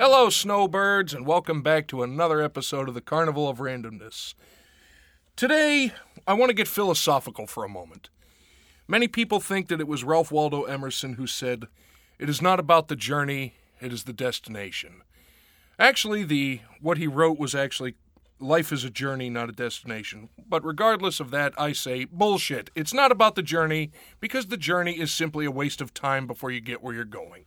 Hello, snowbirds, and welcome back to another episode of the Carnival of Randomness. Today, I want to get philosophical for a moment. Many people think that it was Ralph Waldo Emerson who said, It is not about the journey, it is the destination. Actually, the what he wrote was actually life is a journey, not a destination. But regardless of that, I say bullshit. It's not about the journey because the journey is simply a waste of time before you get where you're going.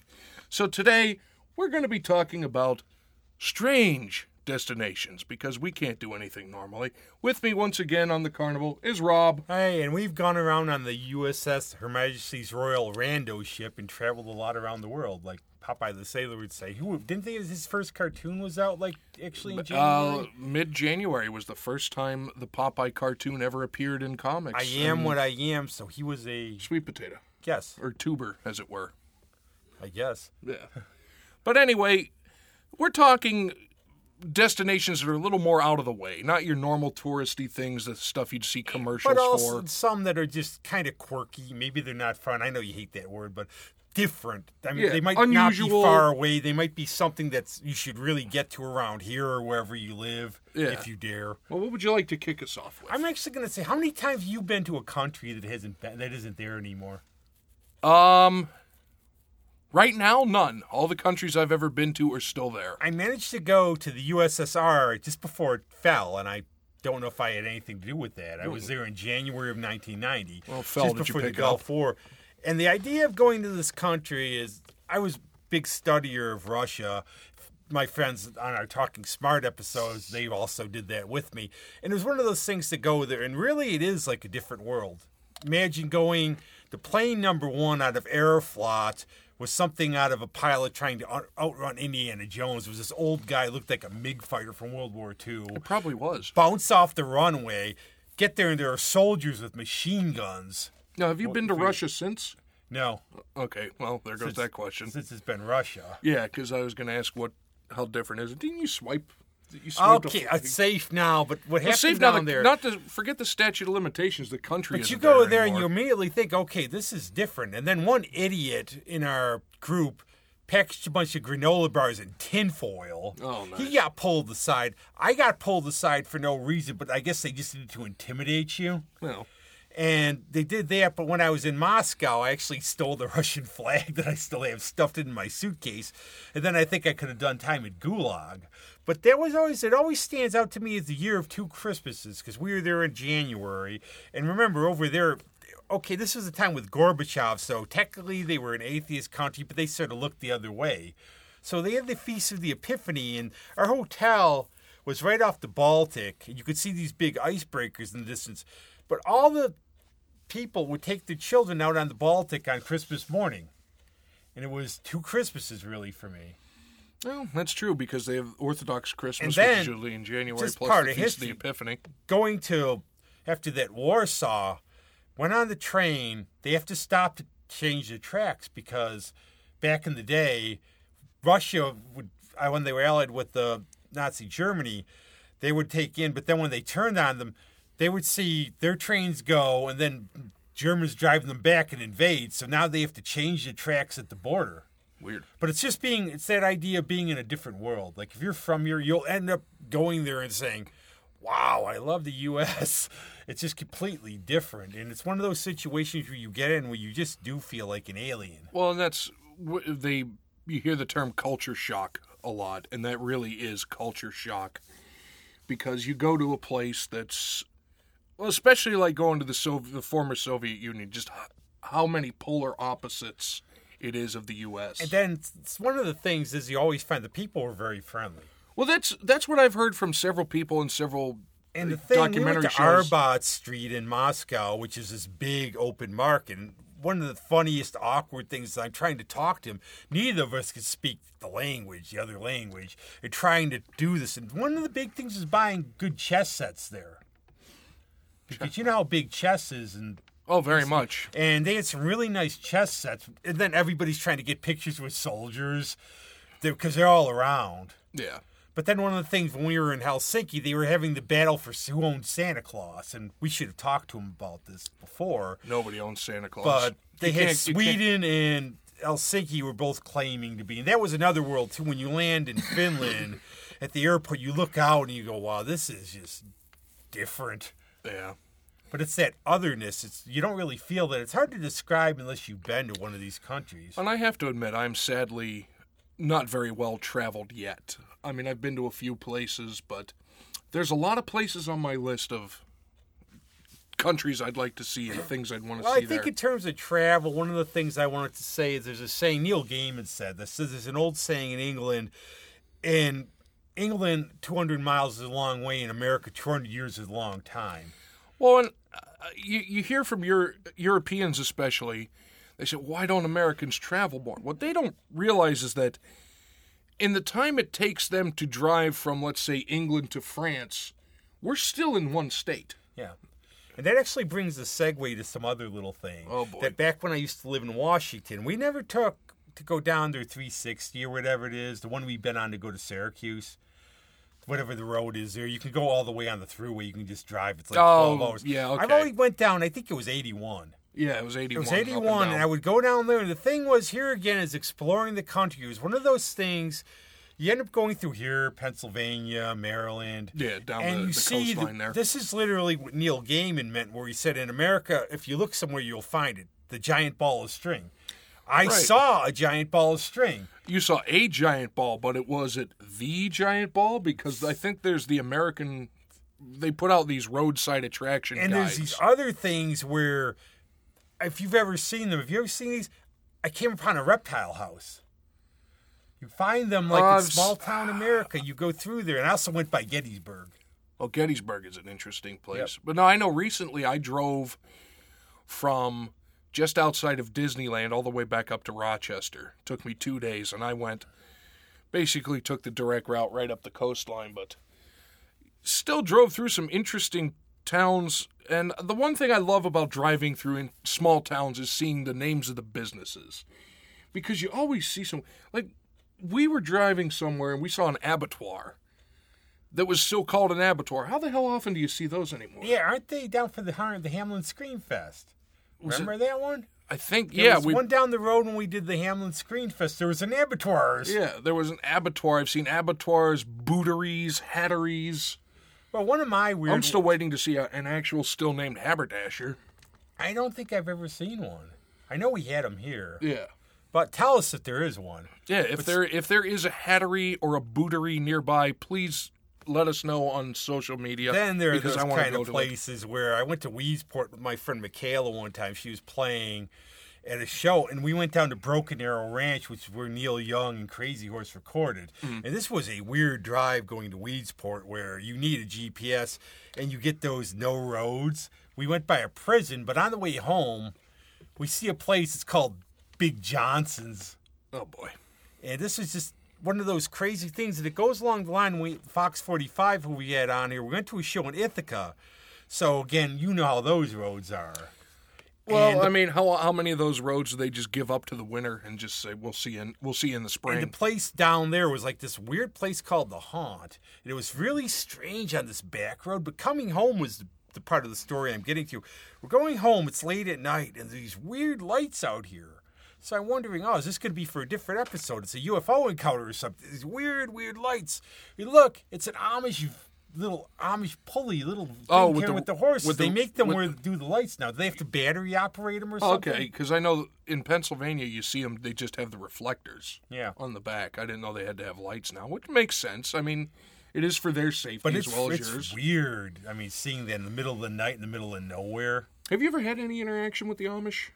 So today, we're going to be talking about strange destinations because we can't do anything normally. With me once again on the carnival is Rob. Hey, and we've gone around on the USS Her Majesty's Royal Rando ship and traveled a lot around the world, like Popeye the Sailor would say. Who didn't think his first cartoon was out like actually in Uh, Mid January was the first time the Popeye cartoon ever appeared in comics. I am what I am, so he was a sweet potato yes, or tuber, as it were. I guess. Yeah. But anyway, we're talking destinations that are a little more out of the way, not your normal touristy things, the stuff you'd see commercials But also for. some that are just kind of quirky. Maybe they're not fun. I know you hate that word, but different. I mean, Yeah, they might not be unusual. far away. They might be something that's you should really get to around here or wherever you live, Yeah. if you dare. Well, what would you like to kick us off with? I'm actually going to say, how many times have you been to a country that hasn't been, that isn't there anymore? Um, right now, none. All the countries I've ever been to are still there. I managed to go to the USSR just before it fell, and I don't know if I had anything to do with that. I was there in January of 1990, Well, fell, just before the Gulf up? War. And the idea of going to this country is, I was a big studier of Russia. My friends on our Talking Smart episodes, they also did that with me. And it was one of those things to go there, and really it is like a different world. Imagine going, the plane number one out of Aeroflot was something out of a pilot trying to out- outrun Indiana Jones. It was this old guy, looked like a MiG fighter from World War II It probably was. bounce off the runway, get there, and there are soldiers with machine guns. Now, have you been to Russia since? No, uh, Okay, well, there goes Since- that question. since it's been Russia. Yeah, because I was going to ask what how different is it? Didn't you swipe? You Okay, a- it's safe now, but what happened safe now. down The, there? Not to forget the statute of limitations. The country. but you go there and you immediately think, okay, this is different. And then one idiot in our group packaged a bunch of granola bars in tinfoil. Oh, nice. He got pulled aside. I got pulled aside for no reason, but I guess they just needed to intimidate you. Well, And they did that, but when I was in Moscow, I actually stole the Russian flag that I still have stuffed in my suitcase. And then I think I could have done time at Gulag. But that was always, it always stands out to me as the year of two Christmases because we were there in January. And remember, over there, okay, this was a time with Gorbachev, so technically they were an atheist country, but they sort of looked the other way. So they had the Feast of the Epiphany, and our hotel was right off the Baltic. And you could see these big icebreakers in the distance. But all the people would take their children out on the Baltic on Christmas morning. And it was two Christmases, really, for me. Well, that's true because they have Orthodox Christmas, And which is usually in January, plus part the of Feast of the history. Epiphany. Going to, after that Warsaw, went on the train. They have to stop to change the tracks because back in the day, Russia would, uh, when they were allied with the Nazi Germany, they would take in, but then when they turned on them, they would see their trains go and then Germans driving them back and invade. So now they have to change the tracks at the border. Weird. But it's just being, it's that idea of being in a different world. Like if you're from here, you'll end up going there and saying, wow, I love the U.S. It's just completely different. And it's one of those situations where you get in where you just do feel like an alien. Well, and that's they. You hear the term culture shock a lot, and that really is culture shock because you go to a place that's, well, especially like going to the Soviet, the former Soviet Union. Just how many polar opposites it is of the U.S. And then it's one of the things is you always find the people are very friendly. well, that's that's what I've heard from several people and several And the thing, we documentary went to shows. Arbat Street in Moscow, which is this big open market. And one of the funniest, awkward things I'm trying to talk to him. Neither of us could speak the language, the other language, and trying to do this. And one of the big things is buying good chess sets there. Because you know how big chess is, and Oh, very much. and they had some really nice chess sets. And then everybody's trying to get pictures with soldiers because they're all around. Yeah. But then one of the things when we were in Helsinki, they were having the battle for who owned Santa Claus, and we should have talked to him about this before. Nobody owns Santa Claus. But they You had can't- you can't- Sweden and Helsinki were both claiming to be. And that was another world too. When you land in Finland at the airport, you look out and you go, "Wow, this is just different." Yeah. But it's that otherness. It's you don't really feel that. It's hard to describe unless you've been to one of these countries. And I have to admit, I'm sadly not very well traveled yet. I mean, I've been to a few places, but there's a lot of places on my list of countries I'd like to see and things I'd want to Well, see I think there. in terms of travel, one of the things I wanted to say is there's a saying Neil Gaiman said this. There's an old saying in England, in England, 200 miles is a long way. In America, 200 years is a long time. Well, and uh, you you hear from your Europeans especially, they say, "Why don't Americans travel more?" What they don't realize is that in the time it takes them to drive from, let's say, England to France, we're still in one state. Yeah. And that actually brings a segue to some other little thing. Oh, boy. That back when I used to live in Washington, we never took to go down there 360 or whatever it is, the one we've been on to go to Syracuse. Whatever the road is there, you can go all the way on the throughway. You can just drive. It's like Oh, 12 hours. yeah, I've okay. only went down. I think it was 81. Yeah, it was It eighty-one. was 81, and, down. I would go down there. And the thing was, here again, is exploring the country. It was one of those things. You end up going through here, Pennsylvania, Maryland. Yeah, down and the- you the see coastline there. This is literally what Neil Gaiman meant, where he said, "In America, if you look somewhere, you'll find it. The giant ball of string." I Right. saw a giant ball of string. you saw a giant ball, but it was it the giant ball because I think there's the American. They put out these roadside attraction And guides. there's these other things where, if you've ever seen them, have you ever seen these? I came upon a reptile house. You find them like Uh, in small town America. You go through there, and I also went by Gettysburg. Well, Gettysburg is an interesting place. But no, I know recently I drove from just outside of Disneyland all the way back up to Rochester. took me two days, and I went basically took the direct route right up the coastline, but still drove through some interesting towns. And the one thing I love about driving through in small towns is seeing the names of the businesses. Because you always see some, like, we were driving somewhere and we saw an abattoir that was still called an abattoir. How the hell often do you see those anymore? Yeah, aren't they down for the the Hamlin Screen Fest? Was it- Remember that one? I think There yeah, we one down the road when we did the Hamlin Screen Fest. There was an abattoirs. yeah, there was an abattoir. I've seen abattoirs, booteries, hatteries. Well, one of my weird. I'm still waiting to see a, an actual still named haberdasher. I don't think I've ever seen one. I know we had them here, Yeah. but tell us if there is one. Yeah, if there if there is a hattery or a bootery nearby, please let us know on social media. Then there are those I kind of places where I went to Weedsport with my friend Michaela one time. She was playing at a show, and we went down to Broken Arrow Ranch, which is where Neil Young and Crazy Horse recorded. Mm-hmm. And this was a weird drive going to Weedsport where you need a GPS and you get those no roads. We went by a prison, but on the way home, we see a place. It's called Big Johnson's. Oh boy. And this is just one of those crazy things, that it goes along the line. We Fox 45, who we had on here, we went to a show in Ithaca. So again, you know how those roads are. Well, And I mean, how how many of those roads do they just give up to the winter and just say we'll see in we'll see in the And spring? the place down there was like this weird place called the Haunt. And it was really strange on this back road. But coming home was the, the part of the story I'm getting to. We're going home. It's late at night, and these weird lights out here. So I'm wondering, oh, is this going to be for a different episode? It's a UFO encounter or something. These weird, weird lights. You look, it's an Amish little Amish pulley, little oh, thing Oh, with with the- the, horses. with they the- make them where do the lights now. Do they have to battery operate them or Oh, something? okay, because I know in Pennsylvania you see them; they just have the reflectors. Yeah. on the back. I didn't know they had to have lights now, which makes sense. I mean, it is for their safety But as well as it's yours. weird. I mean, seeing that in the middle of the night, in the middle of nowhere. Have you ever had any interaction with the Amish?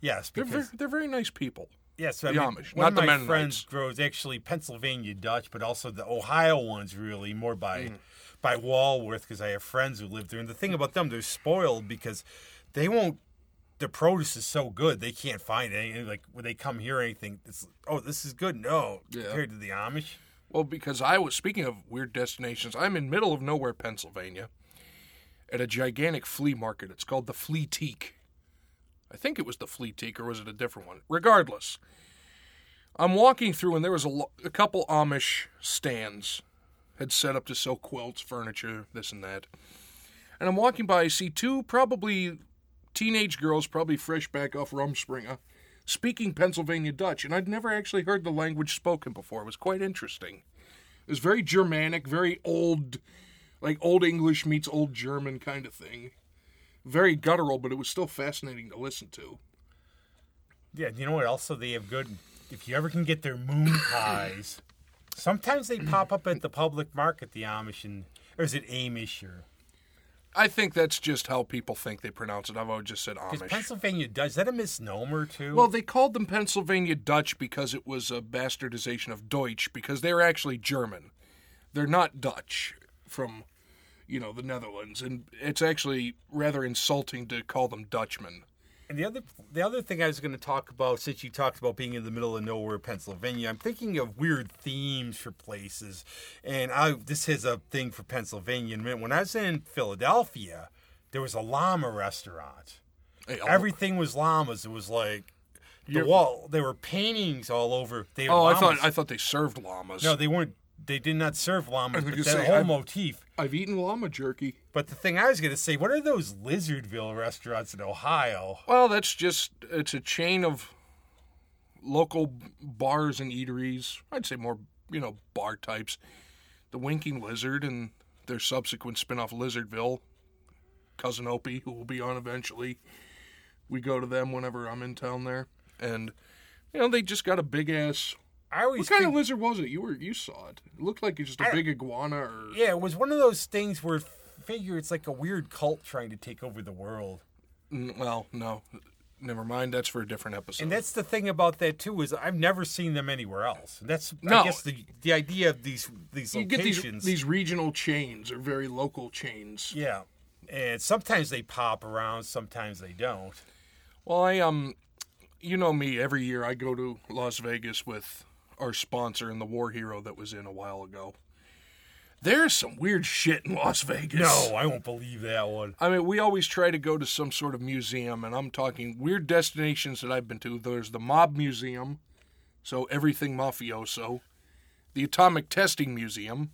Yes, They're very, they're very nice people. yes, I the mean, Amish, one not of the my friends grows actually Pennsylvania Dutch, but also the Ohio ones really more by Mm. by Walworth because I have friends who live there. And the thing about them, they're spoiled because they won't. The produce is so good they can't find any. Like when they come here, or anything. It's oh, this is good. No, Yeah. compared to the Amish. Well, because I was speaking of weird destinations, I'm in middle of nowhere, Pennsylvania, at a gigantic flea market. It's called the Flea Teak. I think it was the Flea Teak, or was it a different one? Regardless, I'm walking through, and there was a, lo- a couple Amish stands had set up to sell quilts, furniture, this and that. And I'm walking by, I see two probably teenage girls, probably fresh back off Rumspringa, uh, speaking Pennsylvania Dutch, and I'd never actually heard the language spoken before. It was quite interesting. It was very Germanic, very old, like old English meets old German kind of thing. Very guttural, but it was still fascinating to listen to. Yeah, you know what? Also, they have good. If you ever can get their moon pies, sometimes they pop up at the public market. The Amish and or is it Amish or? I think that's just how people think they pronounce it. I've always just said Amish. Pennsylvania Dutch is that a misnomer too? Well, they called them Pennsylvania Dutch because it was a bastardization of Deutsch because they're actually German. They're not Dutch from, you know, the Netherlands, and it's actually rather insulting to call them Dutchmen. And the other the other thing I was going to talk about, since you talked about being in the middle of nowhere, Pennsylvania, I'm thinking of weird themes for places, and I this is a thing for Pennsylvania. And when I was in Philadelphia, there was a llama restaurant. Hey, Everything was llamas. It was like the You're- wall. There were paintings all over. They were oh, I thought I thought they served llamas. no, they weren't. They did not serve llamas. But that say, whole I've- motif. I've eaten llama jerky. But the thing I was going to say, what are those Lizardville restaurants in Ohio? Well, that's just it's a chain of local bars and eateries. I'd say more, you know, bar types. The Winking Lizard and their subsequent spin-off Lizardville, Cousin Opie, who will be on eventually. We go to them whenever I'm in town there, and you know they just got a big ass. I always What kind think- of lizard was it? You were you saw it. It looked like just a I- big iguana or Yeah, it was one of those things where figure it's like a weird cult trying to take over the world. Well, no, never mind. That's for a different episode. And that's the thing about that too is I've never seen them anywhere else. That's No. I guess the the idea of these these you get these locations. these regional chains or very local chains. yeah, and sometimes they pop around, sometimes they don't. Well, I um, you know me. Every year I go to Las Vegas with our sponsor and the war hero that was in a while ago. There's some weird shit in Las Vegas. No, I won't believe that one. I mean, we always try to go to some sort of museum, and I'm talking weird destinations that I've been to. There's the Mob Museum, so everything mafioso. The Atomic Testing Museum,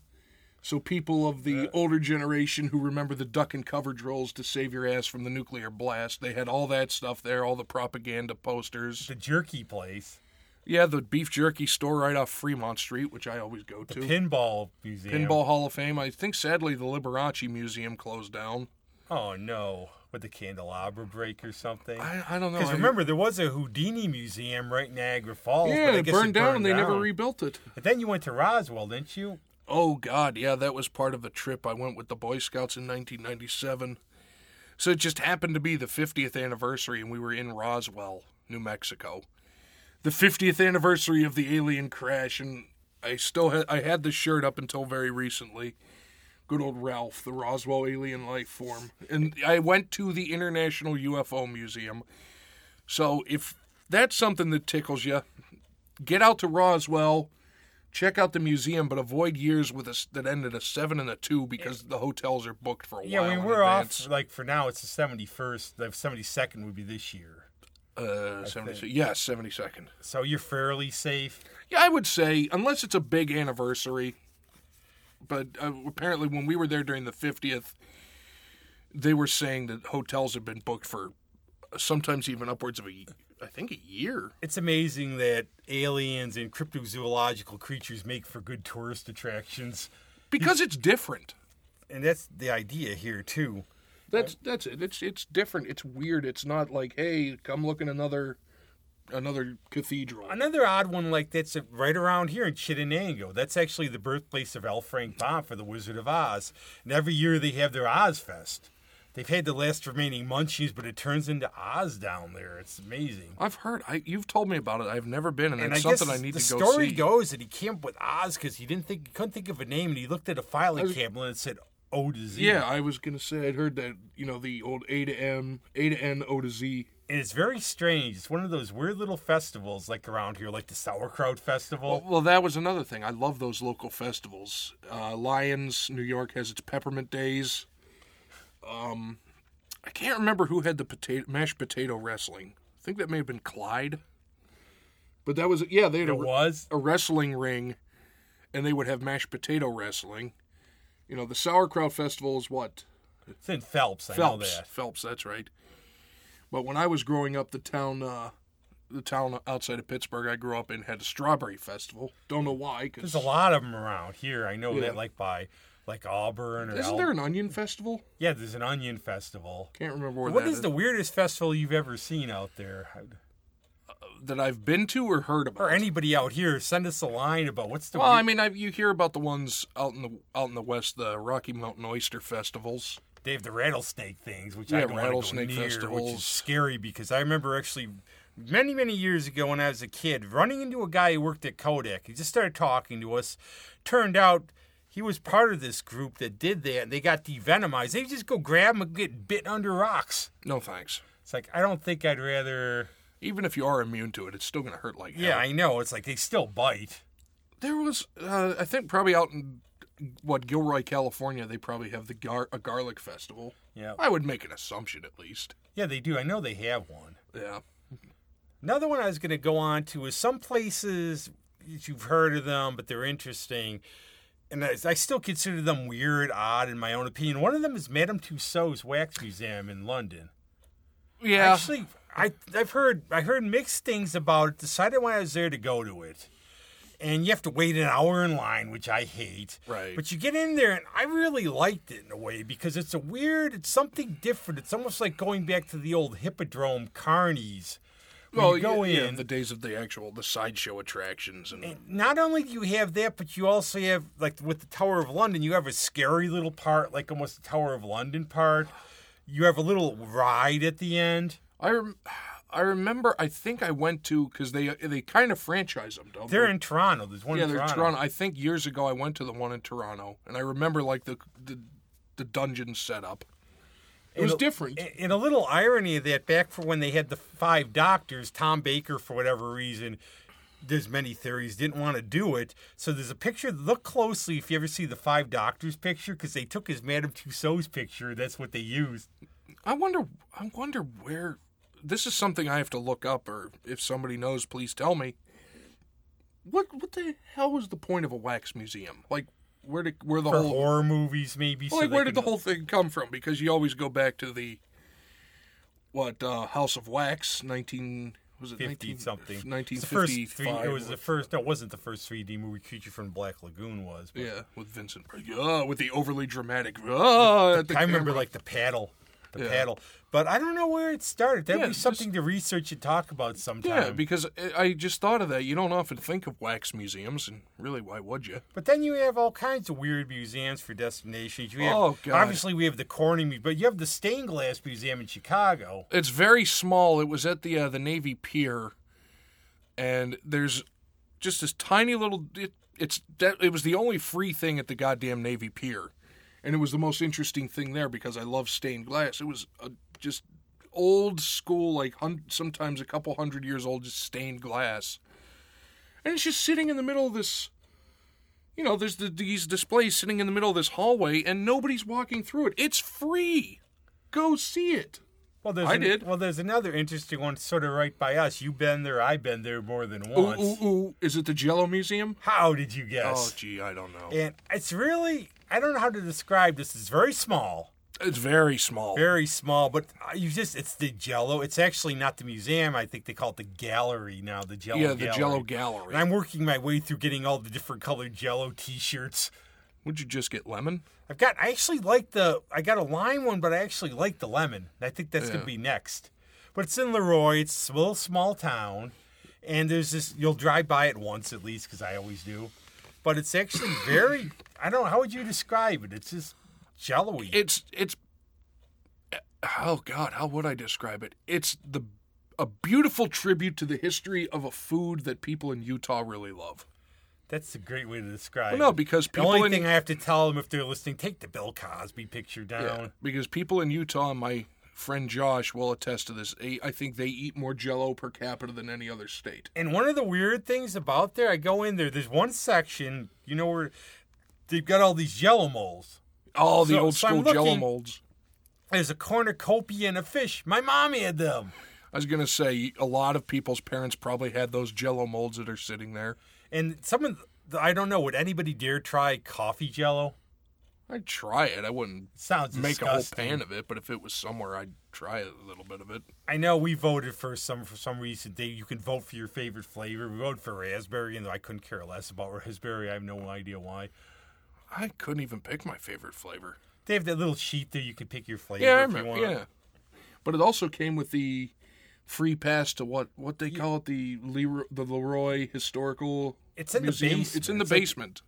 so people of the older generation who remember the duck and cover drills to save your ass from the nuclear blast. They had all that stuff there, all the propaganda posters. The jerky place, Yeah, the beef jerky store right off Fremont Street, which I always go to. pinball museum. Pinball Hall of Fame. I think sadly the Liberace Museum closed down. Oh no, with the candelabra break or something. I, I don't know. Because remember, there was a Houdini museum right in Niagara Falls. Yeah, but I it burned down burned and they never rebuilt it. But then you went to Roswell, didn't you? Oh God, yeah, that was part of the trip. I went with the Boy Scouts in 1997. So it just happened to be the 50th anniversary, and we were in Roswell, New Mexico. The 50th anniversary of the alien crash, and I still had I had the shirt up until very recently. Good old Ralph, the Roswell alien life form, and I went to the International UFO Museum. So if that's something that tickles you, get out to Roswell check out the museum, but avoid years with us that ended a seven and a two because the hotels are booked for a while. Yeah, we in were off. Like for now, it's the seventy first. The seventy second would be this year. Uh, seventy. Yes, seventy second. So you're fairly safe. Yeah, I would say unless it's a big anniversary. But uh, apparently, when we were there during the fiftieth, they were saying that hotels have been booked for sometimes even upwards of a, I think, a year. It's amazing that aliens and cryptozoological creatures make for good tourist attractions, Because it's different. and that's the idea here too. That's that's it. It's it's different. It's weird. It's not like, hey, come look at another another cathedral. Another odd one like that's right around here in Chittenango. That's actually the birthplace of L. Frank Baum for the Wizard of Oz. And every year they have their Oz Fest. They've had the last remaining munchies, but it turns into Oz down there. It's amazing. I've heard. I you've told me about it. I've never been, and, And it's something I need to go see. The story goes that he came up with Oz because he didn't think he couldn't think of a name, and he looked at a filing cabinet and said O to Z. yeah, I was gonna say I'd heard that you know the old A to M, A to N, O to Z. and it's very strange. It's one of those weird little festivals like around here, like the Sauerkraut Festival. Well, that was another thing. I love those local festivals. Uh, Lyons, New York has its Peppermint Days. Um, I can't remember who had the potato mashed potato wrestling. I think that may have been Clyde. But that was yeah, they had a, it was. a wrestling ring, and they would have mashed potato wrestling. You know, the sauerkraut festival is what It's in Phelps. I know Phelps. that. Phelps, that's right. But when I was growing up, the town uh, the town outside of Pittsburgh I grew up in had a strawberry festival. Don't know why. Cause, There's a lot of them around here. I know Yeah. that, like by like Auburn or Isn't Al- there an onion festival? yeah, there's an onion festival. Can't remember where What that is the weirdest festival you've ever seen out there? That I've been to or heard about. Or anybody out here, send us a line about what's the well, I mean, I, you hear about the ones out in the out in the west, the Rocky Mountain Oyster festivals. they have the rattlesnake things, which Yeah, I don't rattlesnake go near, which is scary because I remember actually many many years ago when I was a kid running into a guy who worked at Kodak. He just started talking to us. Turned out he was part of this group that did that. and They got devenomized. They just go grab them and get bit under rocks. No thanks. It's like I don't think I'd rather. Even if you are immune to it, it's still going to hurt like hell. Yeah, I know. It's like they still bite. There was, uh, I think, probably out in what Gilroy, California, they probably have the gar- a garlic festival. Yeah, I would make an assumption at least. yeah, they do. I know they have one. Yeah. Another one I was going to go on to is some places you've heard of them, but they're interesting. And I, I still consider them weird, odd, in my own opinion. One of them is Madame Tussauds Wax Museum in London. Yeah. Actually, I I've heard I heard mixed things about it. Decided when I was there to go to it, and you have to wait an hour in line, which I hate. Right. But you get in there, and I really liked it in a way because it's a weird. It's something different. It's almost like going back to the old Hippodrome carnies. where well, you go yeah, in. the days of the actual the sideshow attractions and not only do you have that, but you also have like with the Tower of London, you have a scary little part, like almost the Tower of London part. You have a little ride at the end. I rem- I remember I think I went to because they they kind of franchise them, don't They're they? in Toronto. There's one yeah, in they're Toronto. Toronto. I think years ago I went to the one in Toronto, and I remember like the the, the dungeon setup. It was And a- different. And a little irony of that, back for when they had the five doctors, Tom Baker, for whatever reason, there's many theories, didn't want to do it. So there's a picture. Look closely if you ever see the five doctors picture, because they took his Madame Tussauds picture. That's what they used. I wonder. I wonder where. This is something I have to look up, or if somebody knows, please tell me. What what the hell was the point of a wax museum? Like where did where the For whole horror movies, maybe. Well, so like, where did the whole thing come from? Because you always go back to the what uh, House of Wax, nineteen was it 50 19, something. nineteen the first. It was the first. No, it wasn't the first 3D movie. Creature from Black Lagoon was. But yeah with Vincent. Yeah, with the overly dramatic. Ah, at the I remember like the paddle, the Yeah. paddle. But I don't know where it started. That'd Yeah, be just- something to research and talk about sometime. yeah, because I- just thought of that. You don't often think of wax museums, and really, why would you? But then you have all kinds of weird museums for destinations. You have, Oh, God. Obviously, we have the Corning, but you have the Stained Glass Museum in Chicago. It's very small. It was at the uh, the Navy Pier, and there's just this tiny little. It, it's it was the only free thing at the goddamn Navy Pier, and it was the most interesting thing there because I love stained glass. It was a, just old school, like sometimes a couple hundred years old, just stained glass, and it's just sitting in the middle of this. You know, there's the, these displays sitting in the middle of this hallway, and nobody's walking through it. It's free. Go see it. Well, there's I an- did. Well, there's another interesting one, sort of right by us. You've been there. I've been there more than once. ooh, ooh. Is it the Jello Museum? How did you guess? Oh, gee, I don't know. and it's really, I don't know how to describe this. It's very small, It's very small. very small, but you just, it's the Jello. It's actually not the museum. I think they call it the gallery now. The Jello. yeah, the gallery. Jello Gallery. And I'm working my way through getting all the different colored Jello T-shirts. Would you just get lemon? I've got. I actually like the. I got a lime one, but I actually like the lemon. I think that's Yeah. gonna be next. But it's in Le Roy. It's a little small town, and there's this. You'll drive by it once at least, because I always do. But it's actually very. I don't know. How would you describe it? It's just jello-y. It's it's. Oh God, how would I describe it? It's the a beautiful tribute to the history of a food that people in Utah really love. That's a great way to describe. Well, no, it. because the only in thing I have to tell them if they're listening, take the Bill Cosby picture down. yeah, because people in Utah, my friend Josh will attest to this. I I think they eat more Jello per capita than any other state. And one of the weird things about there, I go in there. There's one section, you know, where they've got all these Jello molds. All the So- old so I'm school Jello looking- molds. There's a cornucopia and a fish. My mom had them. I was gonna say a lot of people's parents probably had those Jello molds that are sitting there. And some of the, I don't know, would anybody dare try coffee jello? I'd try it. I wouldn't Sounds make a whole pan of it, but if it was somewhere, I'd try a little bit of it. I know we voted for some for some reason. They you can vote for your favorite flavor. We voted for raspberry, and I couldn't care less about raspberry. I have no idea why. I couldn't even pick my favorite flavor. They have that little sheet there you can pick your flavor Yeah, I if you remember. want. Yeah, but it also came with the free pass to what what they call it the Le Roy, the Le Roy Historical It's in the basement. It's in the basement.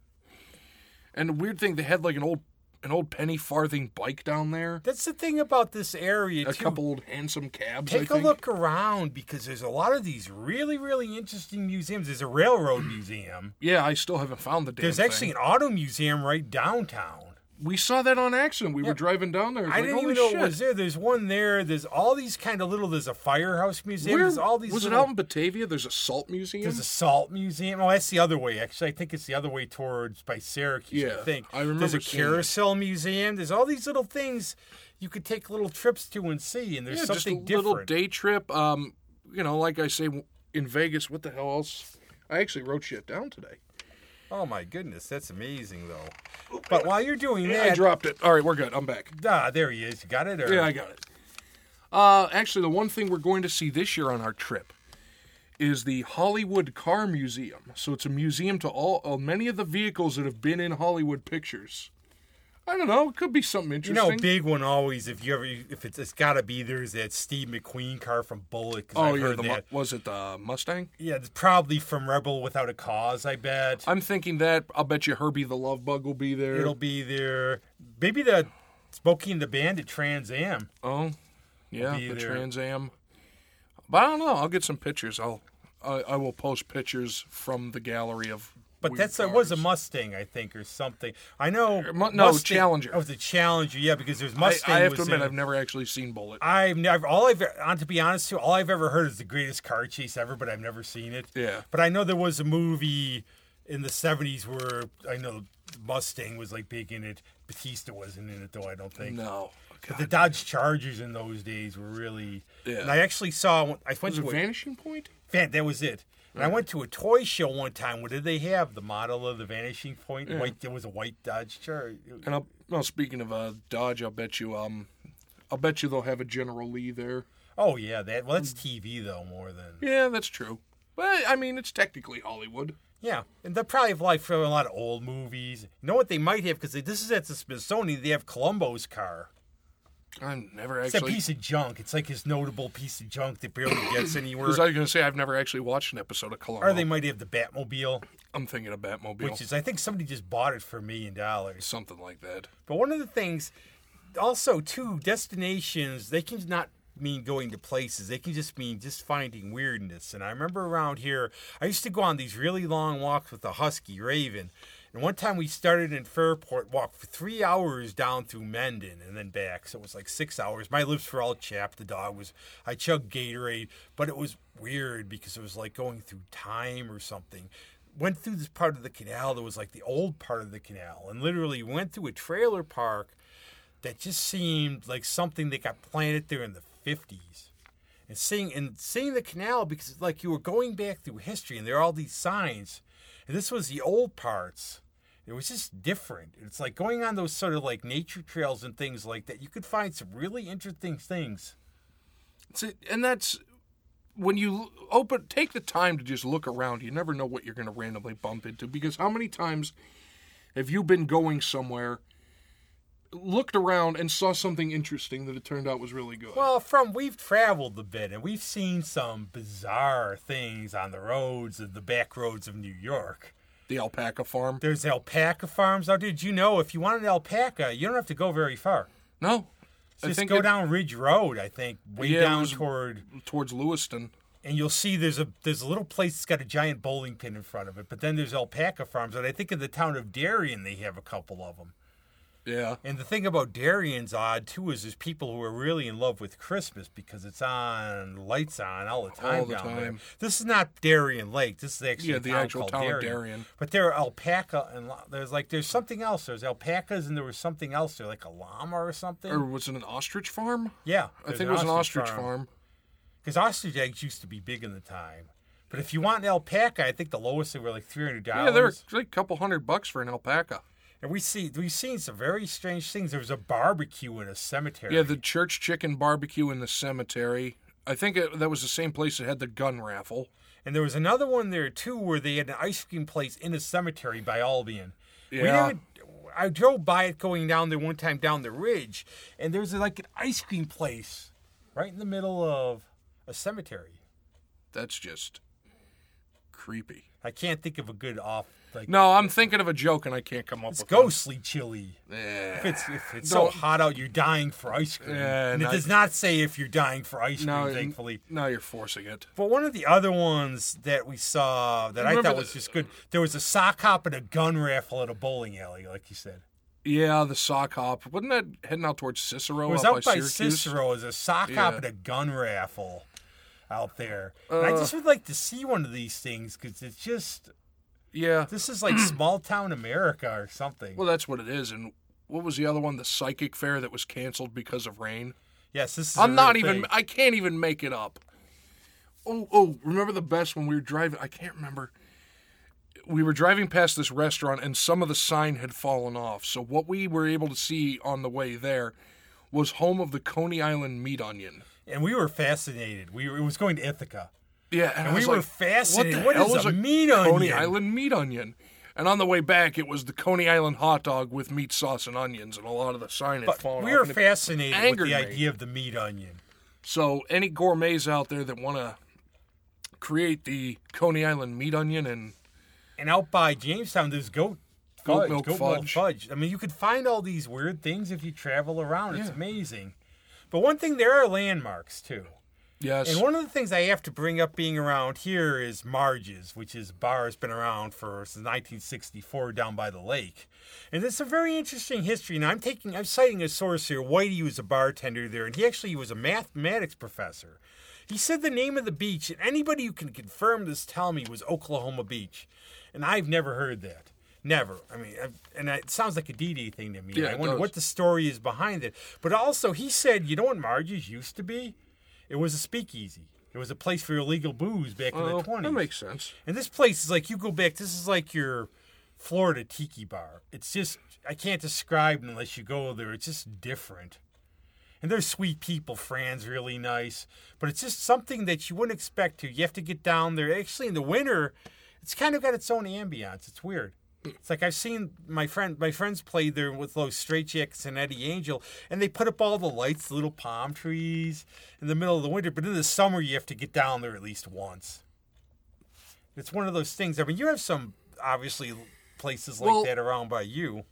and the weird thing, they had like an old an old penny farthing bike down there. That's the thing about this area A too. couple old hansom cabs. Take a think. look around because there's a lot of these really, really interesting museums. There's a railroad museum. Yeah, I still haven't found the damn There's actually thing. an auto museum right downtown. We saw that on accident. We were driving down there. I like, didn't even know shit. it was there. There's one there. There's all these kind of little. There's a firehouse museum. Where there's all these. was it out in Batavia? There's a salt museum. There's a salt museum. Oh, that's the other way. Actually, I think it's the other way towards by Syracuse. Yeah, I think. I remember There's a it. carousel museum. There's all these little things you could take little trips to and see, and there's yeah, just a something little day trip. Um, you know, like I say in Vegas. What the hell else? I actually wrote shit down today. Oh my goodness, that's amazing though. But while you're doing I that, I dropped it. All right, we're good. I'm back. ah, there he is. You got it. Or? Yeah, I got it. Uh, actually, the one thing we're going to see this year on our trip is the Hollywood Car Museum. So it's a museum to all uh, many of the vehicles that have been in Hollywood pictures. I don't know. It could be something interesting. You know, big one always. If you ever, if it's, it's got to be there is that Steve McQueen car from Bullitt. oh I've yeah, the, that. was it the Mustang? Yeah, it's probably from Rebel Without a Cause. I bet I'm thinking that. I'll bet you Herbie the Love Bug will be there. it'll be there. Maybe the Smokey and the Bandit Trans Am. Oh, yeah, the there. Trans Am. But I don't know. I'll get some pictures. I'll I, I will post pictures from the gallery of. But that was a. Mustang, I think, or something. I know. Uh, no, Mustang- Challenger. Oh, a Challenger. Yeah, because there's I, Mustang. I have to admit, in- I've never actually seen Bullitt. I've never. All I've uh, to be honest, too, all I've ever heard is the greatest car chase ever, but I've never seen it. Yeah. But I know there was a movie in the '70s where I know Mustang was like big in it. Batista wasn't in it though. I don't think. No. The Dodge Chargers in those days were really. Yeah. And I actually saw. I went Was it to a, Vanishing Point? Fan, that was it. And I went to a toy show one time. What did they have? The model of the Vanishing Point. White. There was a white Dodge Charger. And I'll, well, speaking of uh, Dodge, I'll bet you, um, I'll bet you they'll have a General Lee there. Oh yeah, that. Well, that's TV though more than. Yeah, that's true. But I mean, it's technically Hollywood. Yeah, and they'll probably have like for a lot of old movies. You know what they might have because this is at the Smithsonian. They have Columbo's car. I've never actually. It's a piece of junk. It's like his notable piece of junk that barely gets anywhere. Because I was going to say I've never actually watched an episode of Columbo. Or they might have the Batmobile, I'm thinking of Batmobile, which is I think somebody just bought it for a million dollars. something like that. But one of the things, also too, destinations they can not mean going to places. They can just mean just finding weirdness. And I remember around here, I used to go on these really long walks with the husky Raven. And one time we started in Fairport, walked for three hours down through Mendon and then back. So it was like six hours. My lips were all chapped. The dog was, I chugged Gatorade, but it was weird because it was like going through time or something went through this part of the canal that was like the old part of the canal and literally went through a trailer park that just seemed like something that got planted there in the 50s and seeing and seeing the canal because like you were going back through history and there are all these signs and this was the old parts it was just different. It's like going on those sort of like nature trails and things like that. You could find some really interesting things. And that's when you open take the time to just look around you never know what you're going to randomly bump into because how many times have you been going somewhere looked around and saw something interesting that it turned out was really good? Well, from we've traveled a bit and we've seen some bizarre things on the roads and the back roads of New York. The alpaca farm There's alpaca farms out there. Did you know if you want an alpaca, you don't have to go very far. no i Just think go it- down Ridge Road, I think, way Yeah, it down was- toward, towards lewiston and you'll see there's a there's a little place that's got a giant bowling pin in front of it. But then there's alpaca farms, and I think in the town of Darien they have a couple of them. Yeah And the thing about Darien's odd too is there's people who are really in love with Christmas because it's on lights on all the time All the down there. time. This is not Darien Lake. This is actually Yeah, the actual town of Darien. Darien. But there are alpaca and there's like there's something else. There's alpacas and there was something else there, like a llama or something. or was it an ostrich farm yeah, i think it was an ostrich farm, Because ostrich eggs used to be big in the time. But if you want an alpaca, I think the lowest they were like three hundred dollars. yeah they're like a couple hundred bucks for an alpaca And we see we've seen some very strange things. There was a barbecue in a cemetery. Yeah, the church chicken barbecue in the cemetery. I think it, that was the same place that had the gun raffle. and there was another one there too where they had an ice cream place in a cemetery by Albion. Yeah. didn't. I drove by it going down there one time down the ridge, and there's like an ice cream place right in the middle of a cemetery. That's just creepy. I can't think of a good off like No, I'm thinking of a joke and I can't come up it's with one. ghostly chilly. Eh. If it's if it's so hot out, you're dying for ice cream, Yeah, and it does not say if you're dying for ice cream. No, thankfully, now you're forcing it. But one of the other ones that we saw that I Remember thought the- was just good, there was a sock hop and a gun raffle at a bowling alley, like you said. Yeah, the sock hop. Wasn't that heading out towards Cicero? It was out by Syracuse? Cicero as a sock hop and a gun raffle out there. and I Uh. just would like to see one of these things because it's just Yeah. this is like small town America or something. Well, that's what it is. And what was the other one? The psychic fair that was canceled because of rain. yes, this is. I'm not even. thing. I can't even make it up. Oh, oh! Remember the best when we were driving? I can't remember. We were driving past this restaurant, and some of the sign had fallen off. So what we were able to see on the way there was home of the Coney Island meat onion. and we were fascinated. We were, it was going to Ithaca. Yeah, and, I And we was were like, fascinated. What, the What is a a meat Coney? Island meat onion? And on the way back, it was the Coney Island hot dog with meat sauce and onions, and a lot of the sign had But fallen we off. were fascinated with the me. idea of the meat onion. So, any gourmets out there that want to create the Coney Island meat onion and And out by Jamestown, there's goat Goat fudge, milk goat milk fudge. fudge. I mean, you could find all these weird things if you travel around. It's amazing. But one thing, there are landmarks too. Yes, And one of the things I have to bring up being around here is Marge's, which is a bar that's been around for since 1964 down by the lake. And it's a very interesting history. And I'm taking, I'm citing a source here. Whitey was a bartender there, and he actually was a mathematics professor. He said the name of the beach, and anybody who can confirm this, tell me, was Oklahoma Beach. And I've never heard that. Never. I mean, I've, and it sounds like a D-Day thing to me. Yeah, I wonder does. what the story is behind it. But also, he said, you know what Marge's used to be? It was a speakeasy. It was a place for illegal booze back in Oh, the 20s. that makes sense. and this place is like, you go back, this is like your Florida tiki bar. It's just, I can't describe it unless you go there. It's just different. And they're sweet people. Fran's really nice. But it's just something that you wouldn't expect to. You have to get down there. Actually, in the winter, it's kind of got its own ambiance. It's weird. It's like I've seen my friend, my friends play there with those Straitjackets and Eddie Angel, and they put up all the lights, the little palm trees in the middle of the winter. But in the summer, you have to get down there at least once. It's one of those things. I mean, you have some obviously places like Well- that around by you.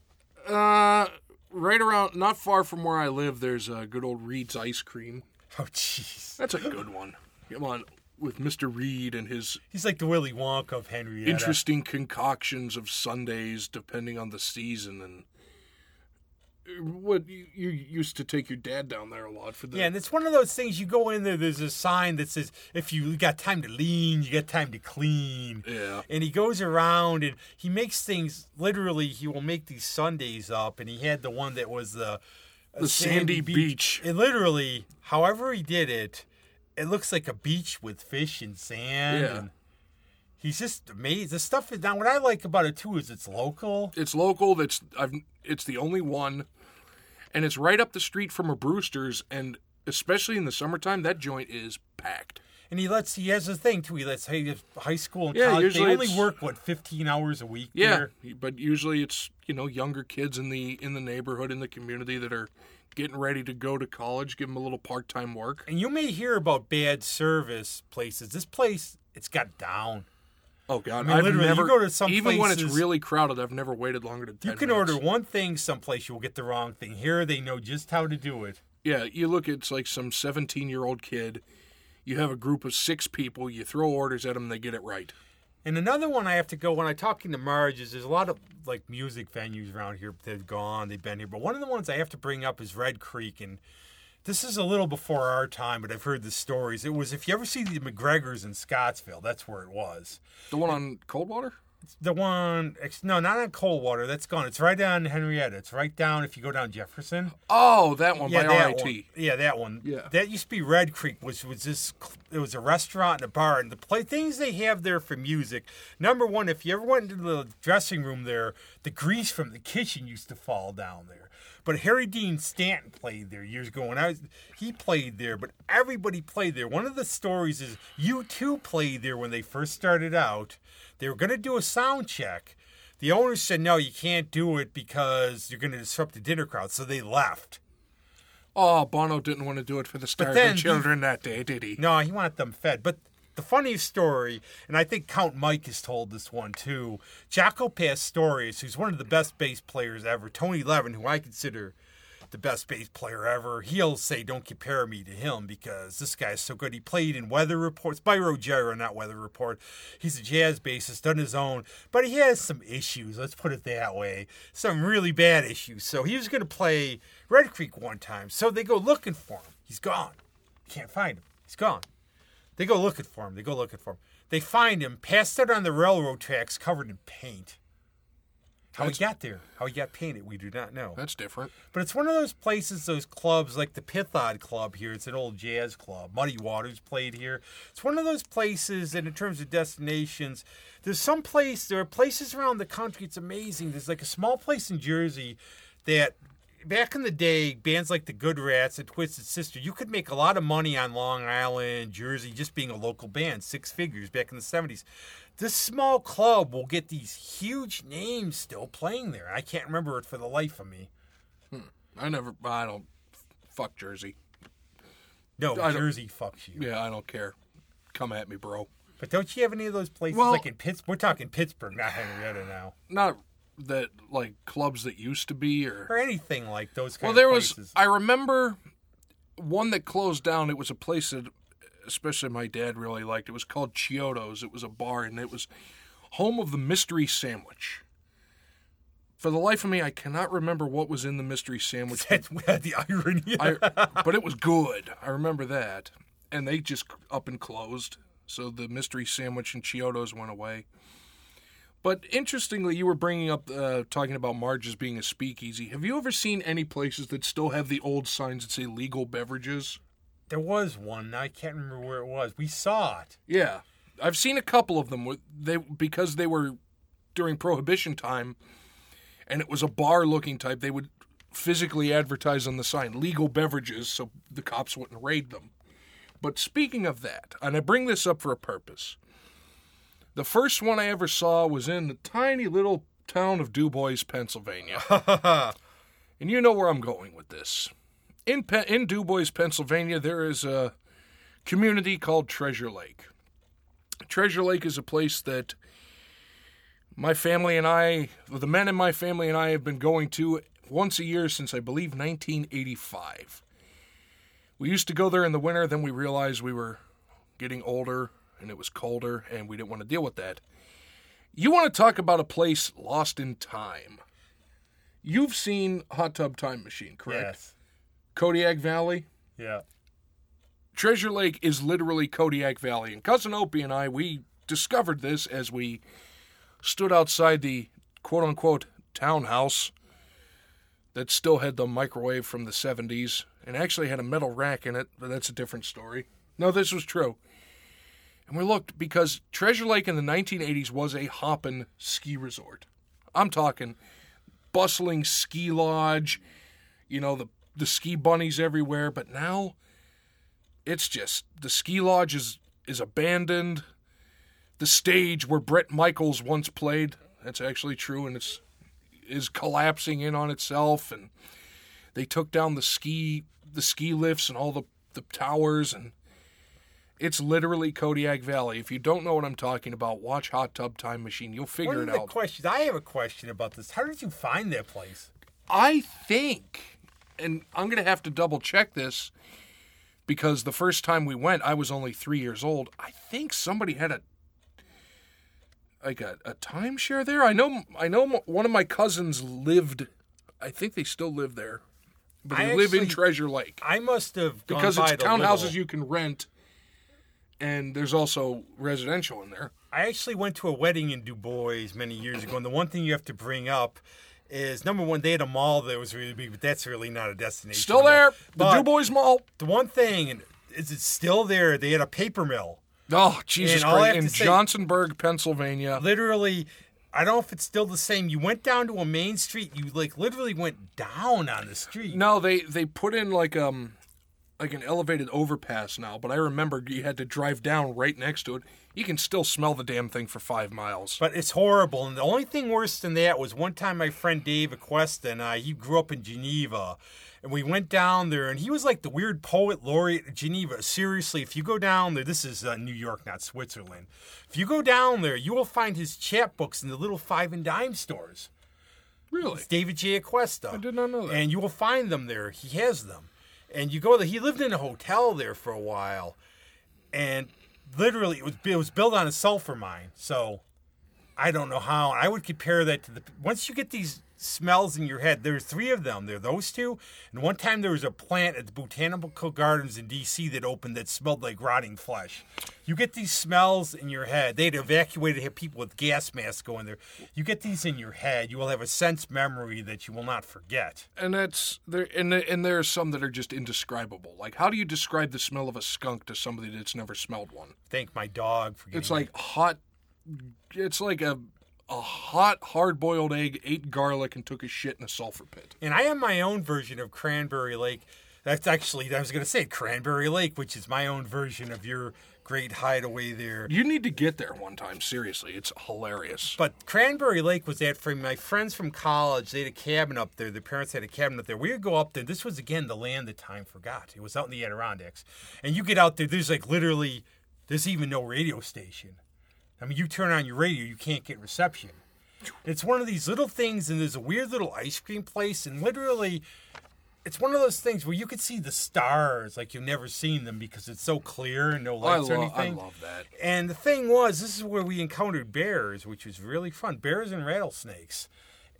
Uh, right around, not far from where I live, there's a good old Reed's ice cream. Oh, jeez. That's a good one. Come on, with Mr. Reed and his He's like the Willy Wonka of Henrietta. interesting concoctions of sundaes depending on the season and uh, what you, you used to take your dad down there a lot for the Yeah, and it's one of those things you go in there, there's a sign that says, if you got time to lean, you got time to clean. Yeah. And he goes around and he makes things, literally, he will make these sundaes up. And he had the one that was the, The sandy beach. And literally, however he did it, it looks like a beach with fish and sand. Yeah. And he's just amazed. The stuff is, now what I like about it too is it's local. It's local. That's I've. It's the only one, and it's right up the street from a Brewster's. And especially in the summertime, that joint is packed. And he lets he has a thing too. He lets hey high school and Yeah, college. usually they only work what fifteen hours a week. Yeah, there? but usually it's you know younger kids in the in the neighborhood in the community that are getting ready to go to college. Give them a little part time work. And you may hear about bad service places. This place it's got down. Oh God, I mean, literally, you never go to some even when it's really crowded. I've never waited longer than ten. You can minutes. order one thing someplace, you'll get the wrong thing. Here, they know just how to do it. Yeah, you look. It's like some seventeen-year-old kid. You have a group of six people. You throw orders at them, they get it right. And another one I have to go when I'm talking to Marge is there's a lot of like music venues around here that have gone, they've been here. But one of the ones I have to bring up is Red Creek, and this is a little before our time, but I've heard the stories. It was if you ever see the McGregors in Scottsville, that's where it was. The one on Coldwater. The one, no, not on Coldwater. That's gone. It's right down Henrietta. It's right down if you go down Jefferson. Oh, that one by that one. Yeah, that one. Yeah. That used to be Red Creek, which was this. It was a restaurant and a bar, and the play things they have there for music. Number one, if you ever went into the dressing room there, the grease from the kitchen used to fall down there. But Harry Dean Stanton played there years ago, and I was, he played there. But everybody played there. One of the stories is U2 played there when they first started out. They were going to do a sound check. The owners said no, you can't do it because you're going to disrupt the dinner crowd. So they left. Oh, Bono didn't want to do it for the Starving he- Children that day, did he? No, he wanted them fed. But the funniest story, and I think Count Mike has told this one too. Jaco Pastorius, who's one of the best bass players ever, Tony Levin, who I consider the best bass player ever, he'll say, "Don't compare me to him because this guy's so good." He played in Weather Reports by Rogero, not Weather Report. He's a jazz bassist, done his own, but he has some issues. Let's put it that way. Some really bad issues. So he was going to play Red Creek one time. So they go looking for him. He's gone. Can't find him. He's gone. They go looking for him. They go looking for him. They find him passed out on the railroad tracks, covered in paint. How That's- he got there, how he got painted, we do not know. That's different. But it's one of those places, those clubs like the Pythodd Club here. It's an old jazz club. Muddy Waters played here. It's one of those places, and in terms of destinations, there's some place. There are places around the country. It's amazing. There's like a small place in Jersey that. Back in the day, bands like the Good Rats and Twisted Sister, you could make a lot of money on Long Island, Jersey, just being a local band, six figures back in the 70s. This small club will get these huge names still playing there. I can't remember it for the life of me. Hmm. I never. I don't. Fuck Jersey. No, I Jersey fucks you. Yeah, I don't care. Come at me, bro. But don't you have any of those places Well- like in Pittsburgh? We're talking Pittsburgh, not Henrietta now, Not that like clubs that used to be or. or anything like those. Kind Well, there was. I remember one that closed down. It was a place that, especially my dad really liked. It was called Chiodo's. It was a bar, and it was home of the mystery sandwich. For the life of me, I cannot remember what was in the mystery sandwich. That's the irony. I, but it was good. I remember that. And they just up and closed. So the mystery sandwich and Chiodos went away. But interestingly, you were bringing up uh, talking about Marge's being a speakeasy. Have you ever seen any places that still have the old signs that say legal beverages? there was one. I can't remember where it was. We saw it. Yeah, I've seen a couple of them. They because they were during Prohibition time, and it was a bar-looking type. They would physically advertise on the sign legal beverages, so the cops wouldn't raid them. But speaking of that, and I bring this up for a purpose. The first one I ever saw was in the tiny little town of DuBois, Pennsylvania. and you know where I'm going with this. In Pe- in DuBois, Pennsylvania, there is a community called Treasure Lake. Treasure Lake is a place that my family and I, the men in my family and I, have been going to once a year since I believe 1985. We used to go there in the winter, then we realized we were getting older and it was colder and we didn't want to deal with that. You want to talk about a place lost in time. You've seen Hot Tub Time Machine, correct? Yes. Kodiak Valley? Yeah. Treasure Lake is literally Kodiak Valley. And Cousin Opie and I, we discovered this as we stood outside the quote unquote townhouse that still had the microwave from the 70s and actually had a metal rack in it, but that's a different story. No, this was true. And we looked because Treasure Lake in the 1980s was a hoppin' ski resort. I'm talking bustling ski lodge, you know, the, the ski bunnies everywhere, but now it's just the ski lodge is is abandoned. The stage where Bret Michaels once played, that's actually true, and it's is collapsing in on itself. And they took down the ski the ski lifts and all the the towers, and it's literally Kodiak Valley. If you don't know what I'm talking about, watch Hot Tub Time Machine. You'll figure it out. questions I have a question about this. How did you find that place? I think, and I'm going to have to double check this because the first time we went, I was only three years old. I think somebody had a like a, a timeshare there. I know, I know, m- one of my cousins lived. I think they still live there, but they I live in actually- Treasure Lake I must have gone because by it's the townhouses little- you can rent, and there's also residential in there. I actually went to a wedding in Du Bois many years ago, and the one thing you have to bring up is number one, they had a mall that was really big, but that's really not a destination. Still there, the Du Bois Mall. The one thing is it's still there. They had a paper mill. Oh, Jesus And all I Christ. In say- Johnsonburg, Pennsylvania. Literally, I don't know if it's still the same. You went down to a main street. You like literally went down on the street. No, they they put in like um like an elevated overpass now, but I remember you had to drive down right next to it. You can still smell the damn thing for five miles. But it's horrible. And the only thing worse than that was one time my friend Dave Aquesta and I, he grew up in Geneva. And we went down there, and he was like the weird poet laureate of Geneva. Seriously, if you go down there, this is uh, New York, not Switzerland. If you go down there, you will find his chapbooks in the little five and dime stores. really? It's David J. Aquesta. I did not know that. And you will find them there. He has them. And you go there. He lived in a hotel there for a while. And literally, it was, it was built on a sulfur mine. So I don't know how. I would compare that to the. Once you get these smells in your head, there's three of them. There are those two. And one time there was a plant at the Botanical Gardens in D.C. that opened that smelled like rotting flesh. You get these smells in your head. They'd evacuated had people with gas masks going there. You get these in your head. You will have a sense memory that you will not forget. and that's there and and there are some that are just indescribable. Like how do you describe the smell of a skunk to somebody that's never smelled one? Thank my dog for getting It's like hot it's like a a hot hard boiled egg, ate garlic and took a shit in a sulfur pit. And I have my own version of Cranberry Lake. That's actually, I was going to say Cranberry Lake, which is my own version of your great hideaway there. You need to get there one time, seriously. It's hilarious. But Cranberry Lake was that for my friends from college. They had a cabin up there. Their parents had a cabin up there. We would go up there. This was, again, the land that time forgot. It was out in the Adirondacks. And you get out there, there's like literally, there's even no radio station. I mean, you turn on your radio, you can't get reception. It's one of these little things, and there's a weird little ice cream place, and literally, it's one of those things where you could see the stars like you've never seen them because it's so clear and no I, lights or lo- I anything. love that. And the thing was, this is where we encountered bears, which was really fun. Bears and rattlesnakes.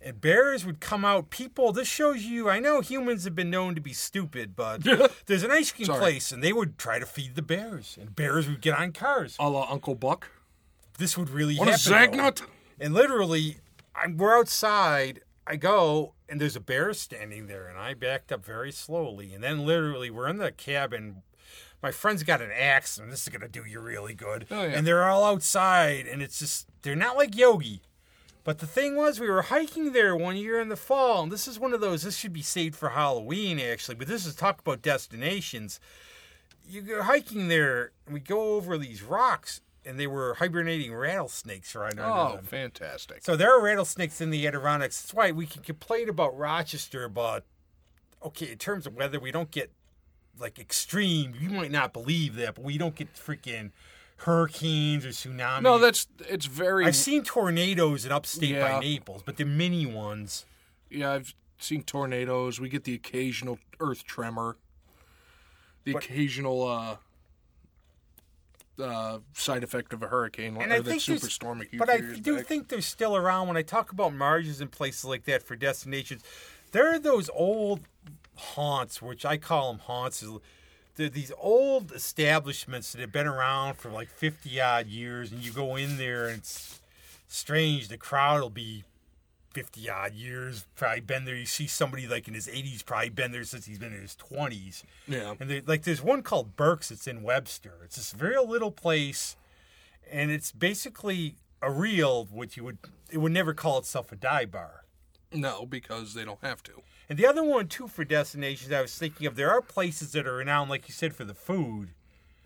And bears would come out. People, this shows you, I know humans have been known to be stupid, but there's an ice cream Sorry. place, and they would try to feed the bears. And bears would get on cars. A la Uncle Buck. This would really What a happen. though. zagnut! And literally, I'm, we're outside. I go, and there's a bear standing there, and I backed up very slowly. And then, literally, we're in the cabin. My friend's got an axe, and this is gonna do you really good. Oh, yeah. And they're all outside, and it's just they're not like Yogi. But the thing was, we were hiking there one year in the fall, and this is one of those. This should be saved for Halloween, actually. But this is talk about destinations. You go hiking there, and we go over these rocks, and they were hibernating rattlesnakes right under Oh, them. fantastic. So there are rattlesnakes in the Adirondacks. That's why we can complain about Rochester, but okay, in terms of weather, we don't get like extreme. You might not believe that, but we don't get freaking hurricanes or tsunamis. No, that's it's very I've seen tornadoes in upstate Yeah. by Naples, but they're mini ones. yeah, I've seen tornadoes. We get the occasional earth tremor. The But- occasional uh uh, side effect of a hurricane, And or I that think there's- superstorm But I do back. think they're still around. When I talk about marges and places like that for destinations, there are those old haunts, which I call them haunts. They're these old establishments that have been around for like 50 odd years, and you go in there and it's strange. The crowd will be 50 odd years, probably been there. You see somebody like in his 80s, probably been there since he's been in his 20s. Yeah. And there, like there's one called Burke's that's in Webster. It's this very little place, and it's basically a real, which you would it would never call itself a dive bar. No, because they don't have to. And the other one too for destinations I was thinking of, there are places that are renowned, like you said, for the food.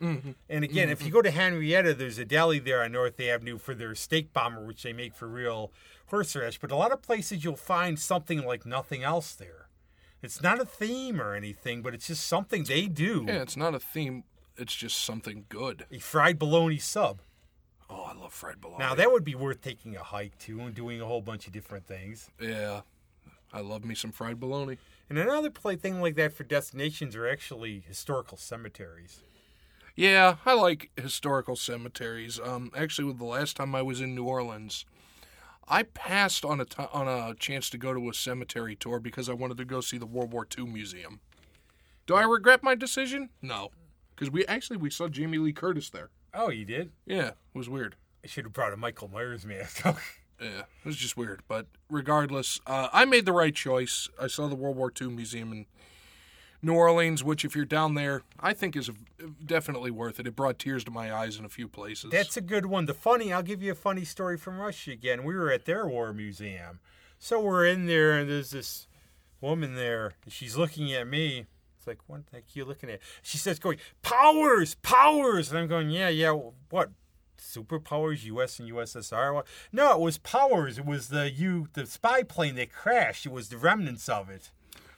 Mm-hmm. And again, if you go to Henrietta, there's a deli there on North Avenue for their steak bomber, which they make for real horseradish. But a lot of places you'll find something like nothing else there. It's not a theme or anything, but it's just something they do. Yeah, it's not a theme. It's just something good. A fried bologna sub. Oh, I love fried bologna. Now that would be worth taking a hike to and doing a whole bunch of different things. yeah, I love me some fried bologna. And another play thing like that for destinations are actually historical cemeteries. Yeah, I like historical cemeteries. Um, actually, with the last time I was in New Orleans, I passed on a t- on a chance to go to a cemetery tour because I wanted to go see the World War II museum. Do I regret my decision? No, because we actually we saw Jamie Lee Curtis there. Oh, you did? Yeah, it was weird. I should have brought a Michael Myers mask. Yeah, it was just weird. But regardless, uh, I made the right choice. I saw the World War II Museum in New Orleans, which, if you're down there, I think is definitely worth it. It brought tears to my eyes in a few places. That's a good one. The funny, I'll give you a funny story from Russia again. We were at their war museum. So we're in there, and there's this woman there. And she's looking at me. It's like, what the heck are you looking at? She says, going, powers, powers. And I'm going, yeah, yeah, what? Superpowers, U.S. and USSR. No, it was powers. It was the U, the spy plane that crashed. It was the remnants of it.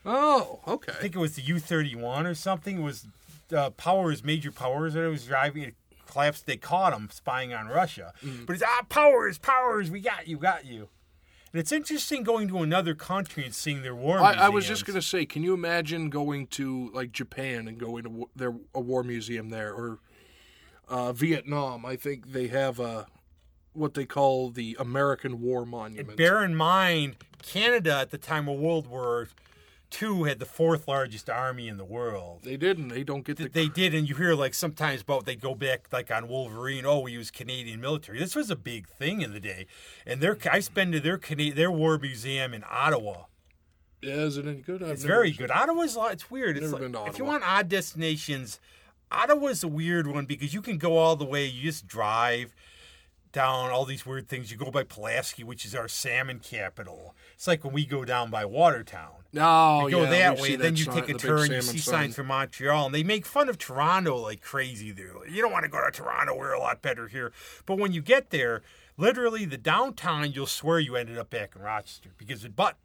Oh, okay. I think it was the U-31 or something. It was uh, powers, major powers that it was driving. It collapsed. They caught him spying on Russia. Mm-hmm. But it's ah, powers, powers. We got you, got you. And it's interesting going to another country and seeing their war. I, I was just gonna say, can you imagine going to like Japan and going to their a war museum there, or uh, Vietnam? I think they have a what they call the American War Monument. Bear in mind, Canada at the time of World War II had the fourth largest army in the world. they didn't. They don't get the. They did, and you hear like sometimes about they go back like on Wolverine. Oh, we use Canadian military. This was a big thing in the day, and their I've been to their Cana- their war museum in Ottawa. yeah, is it any good? I've It's very good. Ottawa's a lot. It's weird. It's Never like, been to if you want odd destinations, Ottawa's a weird one because you can go all the way. You just drive down all these weird things. You go by Pulaski, which is our salmon capital. It's like when we go down by Watertown. No, You go yeah, that way, then that you sign- take a turn, you see sign. signs from Montreal, and they make fun of Toronto like crazy there. You don't want to go to Toronto, we're a lot better here. But when you get there, literally the downtown, you'll swear you ended up back in Rochester because it, but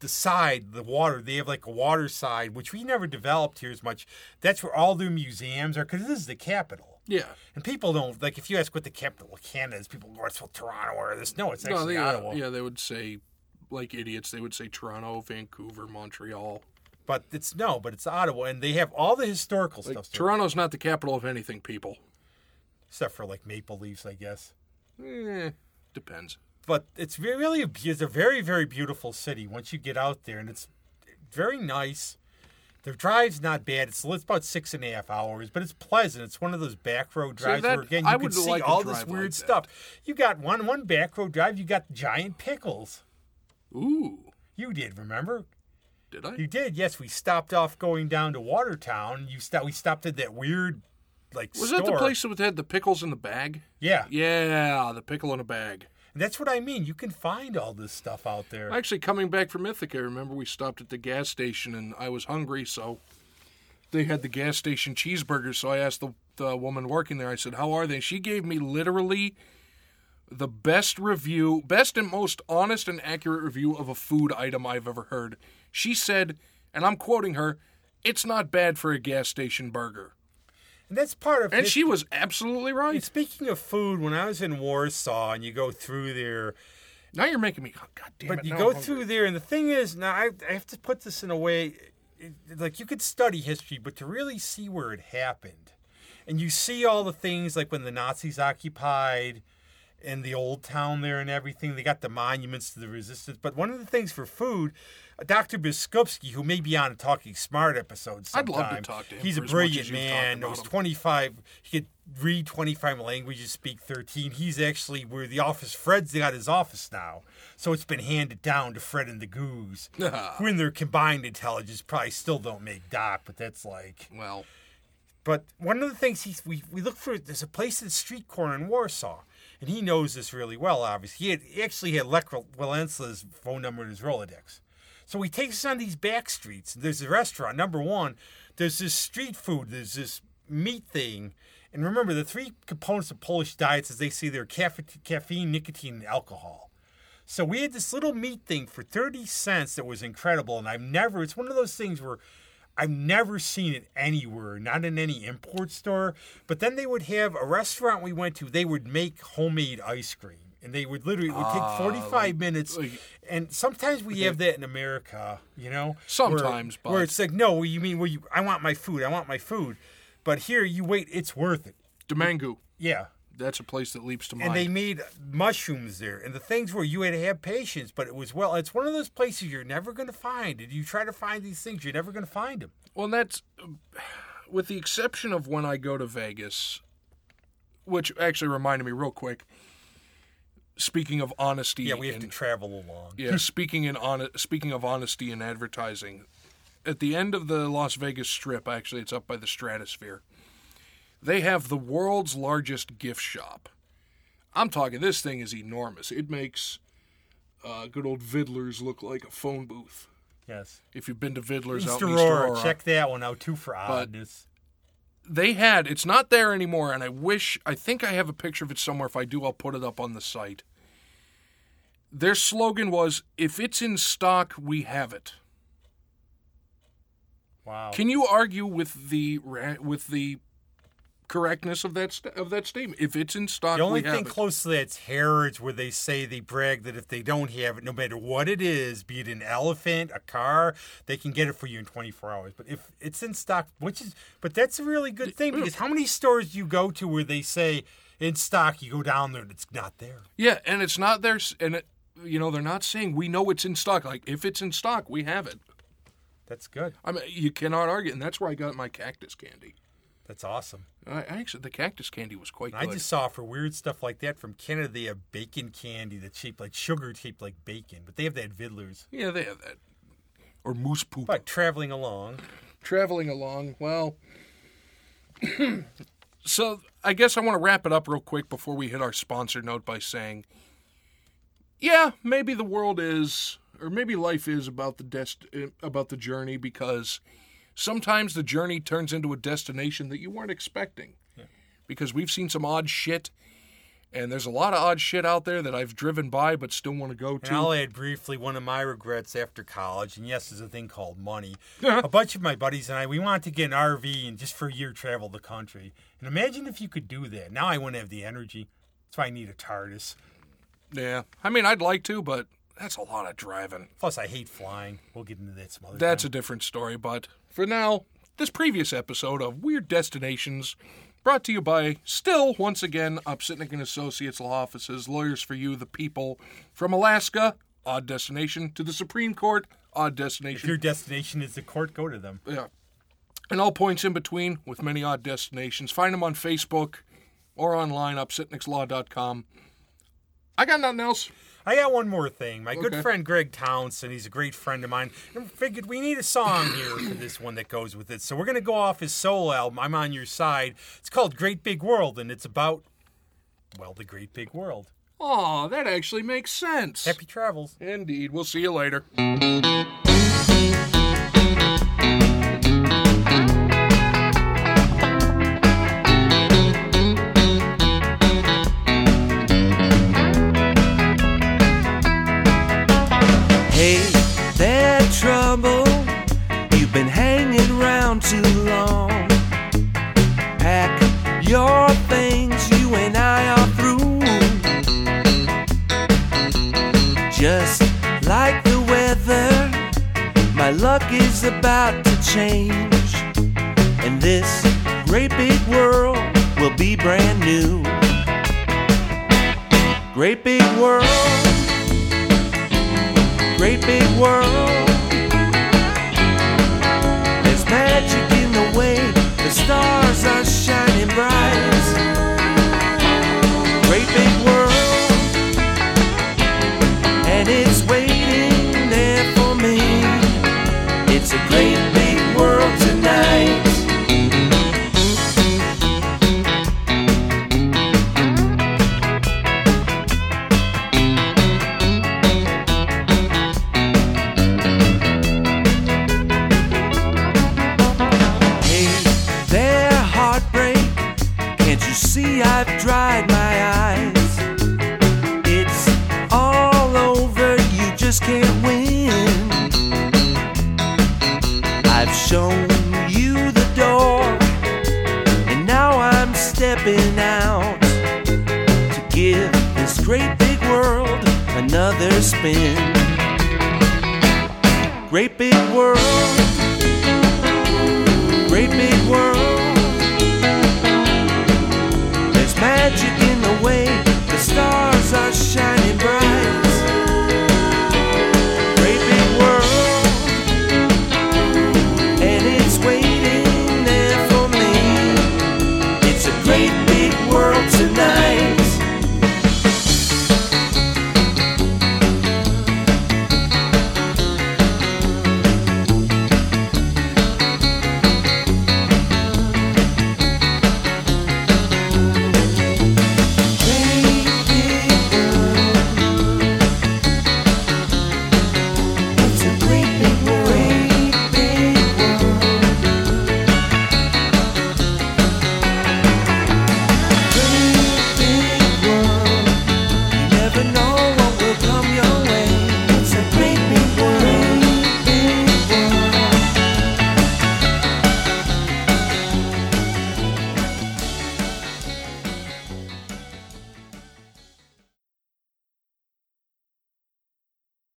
the side, the water, they have like a water side, which we never developed here as much. That's where all their museums are because this is the capital. Yeah. And people don't like if you ask what the capital of Canada is, people go, "It's well, Toronto or this." No, it's No, actually they, uh, Ottawa. yeah, they would say, like idiots, they would say Toronto, Vancouver, Montreal. But it's no, but it's Ottawa, and they have all the historical Like, stuff. Toronto's not the capital of anything, people. except for like Maple Leafs, I guess. Eh, depends. But it's really a, it's a very very beautiful city once you get out there, and it's very nice. The drive's not bad. It's, it's about six and a half hours, but it's pleasant. It's one of those back road drives that- where again you would can see like all this weird like stuff. You got one one back road drive. You got giant pickles. Ooh, You did remember? did I? You did. Yes, we stopped off going down to Watertown. You st- We stopped at that weird like Was store. that the place that had the pickles in the bag? Yeah, Yeah, the pickle in a bag. That's what I mean. You can find all this stuff out there. Actually, coming back from Ithaca, remember we stopped at the gas station and I was hungry, so they had the gas station cheeseburgers. So I asked the, the woman working there, I said, How are they? She gave me literally the best review, best and most honest and accurate review of a food item I've ever heard. She said, and I'm quoting her, it's not bad for a gas station burger. And that's part of And his- she was absolutely And right. speaking of food, when I was in Warsaw and you go through there, Now you're making me, God damn but it. you now go through there, and the thing is, now I, I have to put this in a way, it, like you could study history, but to really see where it happened, and you see all the things like when the Nazis occupied in the old town there and everything, they got the monuments to the resistance. But one of the things for food, Dr. Biskupski, who may be on a Talking Smart episode I'd love to sometime, talk to him He's a brilliant man. Knows him. 25. He could read 25 languages, speak 13. He's actually where the office, Fred's got his office now. So it's been handed down to Fred and the Goose. Ah. who in their combined intelligence probably still don't make Doc, but that's like. Well, But one of the things he we we look for there's a place at the street corner in Warsaw, and he knows this really well. Obviously, he, had, he actually had Lech Walesa's phone number in his Rolodex, so he takes us on these back streets. There's a restaurant. Number one, there's this street food. There's this meat thing, and remember the three components of Polish diets as they see their caffe- caffeine, nicotine, and alcohol. So we had this little meat thing for 30 cents that was incredible. And I've never, it's one of those things where I've never seen it anywhere, not in any import store. But then they would have a restaurant we went to, they would make homemade ice cream. And they would literally, it would take ah, 45 minutes. like- and sometimes we have that in America, you know? Sometimes, where, where it's like, no, you mean, where you, I want my food, I want my food. But here you wait, it's worth it. Demangu. Yeah. That's a place that leaps to mind. And they made mushrooms there, and the things where you had to have patience, but it was well. It's one of those places you're never going to find. And you try to find these things, you're never going to find them. Well, that's with the exception of when I go to Vegas. which actually reminded me real quick. Speaking of honesty, Yeah, we have in- to travel along. yeah, speaking in on speaking of honesty in advertising, at the end of the Las Vegas Strip, actually, it's up by the Stratosphere. They have the world's largest gift shop. I'm talking. This thing is enormous. It makes uh, good old Vidlers look like a phone booth. Yes. If you've been to Vidlers East out in East Aurora, Aurora, check that one out too for oddness. they had it's not there anymore and i wish i think i have a picture of it somewhere if i do i'll put it up on the site their slogan was if it's in stock we have it Wow. can you argue with the with the correctness of that st- of that statement if it's in stock the only we have thing close to that's Harrods, where they say they brag that if they don't have it, no matter what it is, be it an elephant, a car, they can get it for you in 24 hours. But if it's in stock, which is, but that's a really good thing because how many stores do you go to where they say in stock, you go down there and it's not there? yeah and it's not there and it you know they're not saying we know it's in stock like if it's in stock we have it That's good. i mean you cannot argue and that's where i got my cactus candy That's awesome. I, actually the cactus candy was quite I just saw for weird stuff like that from Canada, they have bacon candy that's shaped like sugar, shaped like bacon, but they have that Vidlers. Yeah, they have that. Or moose poop. But traveling along, Traveling along, well. so I guess I want to wrap it up real quick before we hit our sponsor note by saying, yeah, maybe the world is, or maybe life is about the dest- about the journey because sometimes the journey turns into a destination that you weren't expecting. Because we've seen some odd shit, and there's a lot of odd shit out there that I've driven by but still want to go to. And I'll add briefly one of my regrets after college, and yes, there's a thing called money. a bunch of my buddies and I, we wanted to get an RV and just for a year travel the country. And imagine if you could do that. Now I wouldn't have the energy. That's why I need a TARDIS. Yeah, I mean, I'd like to, but that's a lot of driving. Plus, I hate flying. We'll get into that some other That's a different story, but for now, this previous episode of Weird Destinations brought to you by still once again Upsitnik and Associates Law Offices, lawyers for you, the people from Alaska, odd destination to the Supreme Court, odd If destination. your destination is the court, go to them. Yeah. And all points in between with many odd destinations. Find them on Facebook or online, upsitnikslaw.com. I got nothing else. I got one more thing. My good friend Greg Townsend, he's a great friend of mine. I figured we need a song here for this one that goes with it. So we're going to go off his solo album, I'm On Your Side. It's called Great Big World, and it's about, well, the great big world. Aw, that actually makes sense. Happy travels. Indeed. We'll see you later. Big world